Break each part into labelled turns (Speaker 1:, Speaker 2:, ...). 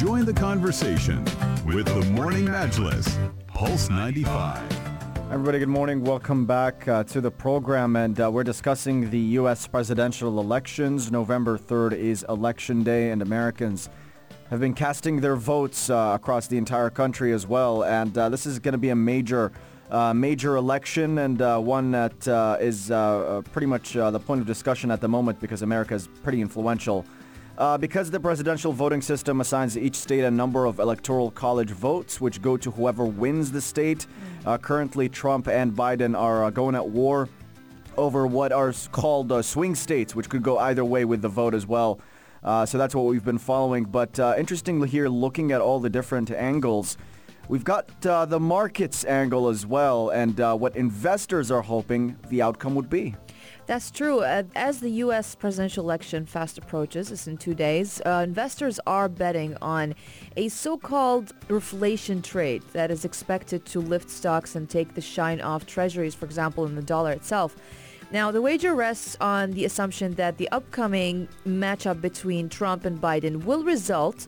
Speaker 1: Join the conversation with the Morning Majlis, Pulse 95.
Speaker 2: Everybody, good morning. Welcome back uh, to the program. And uh, we're discussing the U.S. presidential elections. November 3rd is Election Day, and Americans have been casting their votes uh, across the entire country as well. And uh, this is going to be a major, uh, major election and uh, one that uh, is uh, pretty much uh, the point of discussion at the moment because America is pretty influential. Uh, because the presidential voting system assigns each state a number of electoral college votes, which go to whoever wins the state. Uh, currently, Trump and Biden are uh, going at war over what are called uh, swing states, which could go either way with the vote as well. Uh, so that's what we've been following. But uh, interestingly here, looking at all the different angles, we've got uh, the markets angle as well and uh, what investors are hoping the outcome would be.
Speaker 3: That's true. Uh, as the U.S. presidential election fast approaches, it's in two days, uh, investors are betting on a so-called reflation trade that is expected to lift stocks and take the shine off treasuries, for example, in the dollar itself. Now, the wager rests on the assumption that the upcoming matchup between Trump and Biden will result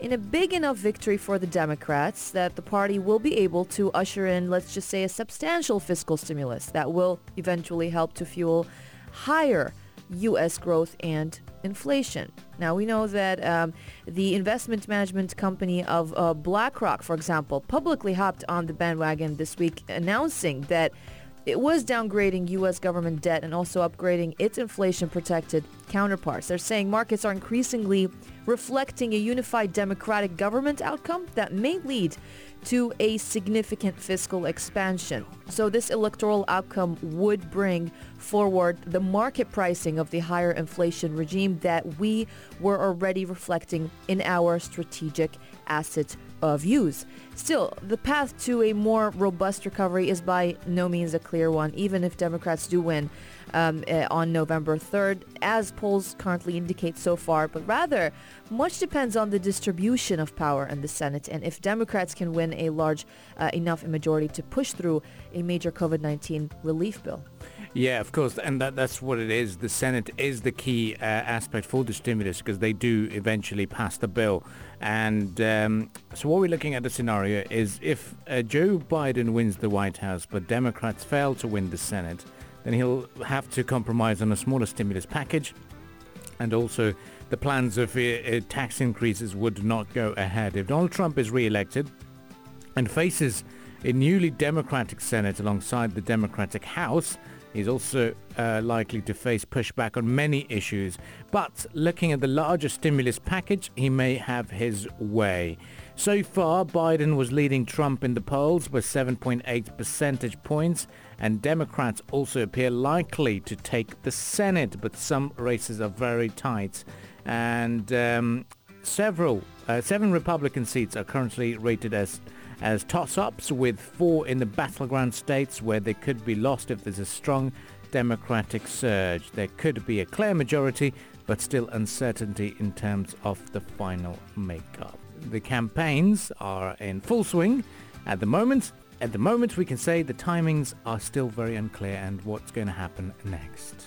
Speaker 3: in a big enough victory for the Democrats that the party will be able to usher in, let's just say, a substantial fiscal stimulus that will eventually help to fuel higher U.S. growth and inflation. Now, we know that um, the investment management company of uh, BlackRock, for example, publicly hopped on the bandwagon this week announcing that it was downgrading U.S. government debt and also upgrading its inflation-protected counterparts. They're saying markets are increasingly reflecting a unified democratic government outcome that may lead to a significant fiscal expansion. So this electoral outcome would bring forward the market pricing of the higher inflation regime that we were already reflecting in our strategic asset of use. Still, the path to a more robust recovery is by no means a clear one, even if Democrats do win um, uh, on November 3rd, as polls currently indicate so far. But rather, much depends on the distribution of power in the Senate and if Democrats can win a large uh, enough majority to push through a major COVID-19 relief bill.
Speaker 4: Yeah, of course, and that, that's what it is. The Senate is the key uh, aspect for the stimulus because they do eventually pass the bill. And um, so what we're looking at the scenario is if uh, Joe Biden wins the White House but Democrats fail to win the Senate, then he'll have to compromise on a smaller stimulus package. And also the plans of uh, uh, tax increases would not go ahead. If Donald Trump is re-elected and faces a newly Democratic Senate alongside the Democratic House, He's also uh, likely to face pushback on many issues. But looking at the larger stimulus package, he may have his way. So far, Biden was leading Trump in the polls by 7.8 percentage points, and Democrats also appear likely to take the Senate, but some races are very tight. And um, several, uh, seven Republican seats are currently rated as as toss-ups with four in the battleground states where they could be lost if there's a strong democratic surge. There could be a clear majority, but still uncertainty in terms of the final makeup. The campaigns are in full swing at the moment. At the moment, we can say the timings are still very unclear and what's going to happen next.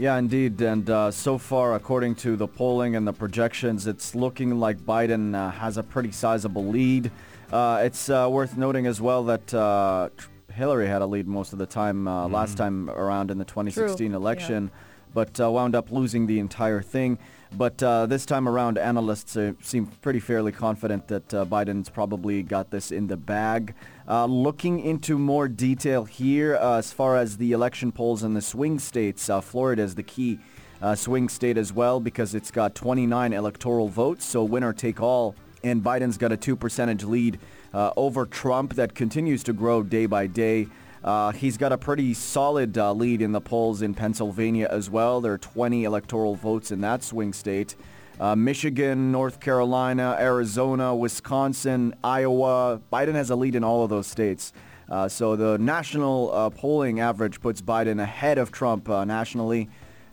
Speaker 2: Yeah, indeed. And uh, so far, according to the polling and the projections, it's looking like Biden uh, has a pretty sizable lead. Uh, it's uh, worth noting as well that uh, Hillary had a lead most of the time uh, last time around in the 2016
Speaker 3: True,
Speaker 2: election, but uh, wound up losing the entire thing. But uh, this time around, analysts uh, seem pretty fairly confident that uh, Biden's probably got this in the bag. Uh, looking into more detail here, uh, as far as the election polls in the swing states, uh, Florida is the key swing state as well because it's got 29 electoral votes, so winner take all. And Biden's got a 2 percentage lead over Trump that continues to grow day by day. Uh, he's got a pretty solid uh, lead in the polls in Pennsylvania as well. There are 20 electoral votes in that swing state. Uh, Michigan, North Carolina, Arizona, Wisconsin, Iowa. Biden has a lead in all of those states. Uh, so the national uh, polling average puts Biden ahead of Trump uh, nationally.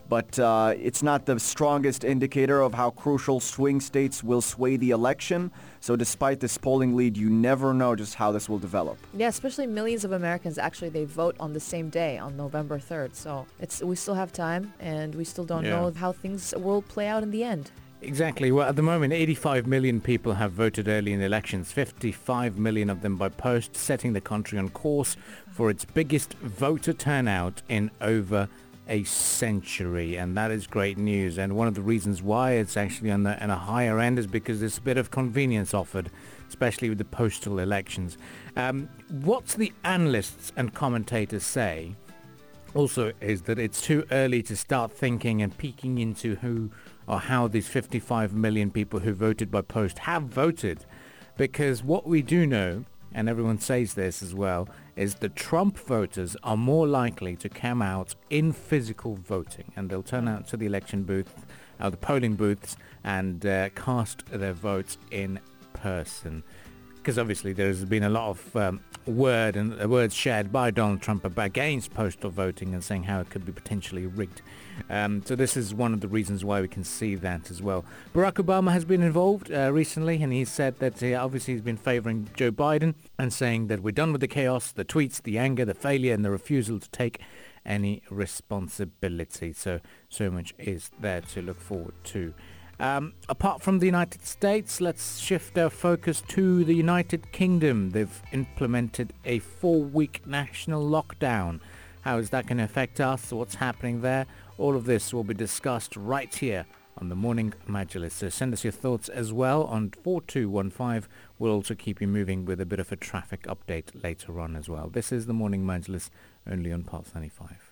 Speaker 2: But uh, it's not the strongest indicator of how crucial swing states will sway the election. So despite this polling lead, you never know just how this will develop.
Speaker 3: Yeah, especially millions of Americans actually they vote on the same day on November 3rd. So it's we still have time and we still don't
Speaker 4: Yeah.
Speaker 3: know how things will play out in the end.
Speaker 4: Exactly. Well, at the moment, 85 million people have voted early in the elections, 55 million of them by post, setting the country on course for its biggest voter turnout in over a century. And that is great news. And one of the reasons why it's actually on, the, on a higher end is because there's a bit of convenience offered, especially with the postal elections. Um, what the analysts and commentators say also is that it's too early to start thinking and peeking into who or how these 55 million people who voted by post have voted. Because what we do know, and everyone says this as well, is the Trump voters are more likely to come out in physical voting and they'll turn out to the election booth, uh, the polling booths and uh, cast their votes in person because obviously there's been a lot of um, word and uh, words shared by Donald Trump about against postal voting and saying how it could be potentially rigged. Um, so this is one of the reasons why we can see that as well. Barack Obama has been involved uh, recently and he said that uh, obviously he's been favoring Joe Biden and saying that we're done with the chaos, the tweets, the anger, the failure and the refusal to take any responsibility. So, so much is there to look forward to. Um, apart from the United States, let's shift our focus to the United Kingdom. They've implemented a four-week national lockdown. How is that going to affect us? What's happening there? All of this will be discussed right here on the Morning Majlis. So send us your thoughts as well on 4215. We'll also keep you moving with a bit of a traffic update later on as well. This is the Morning Majlis only on Pulse 95.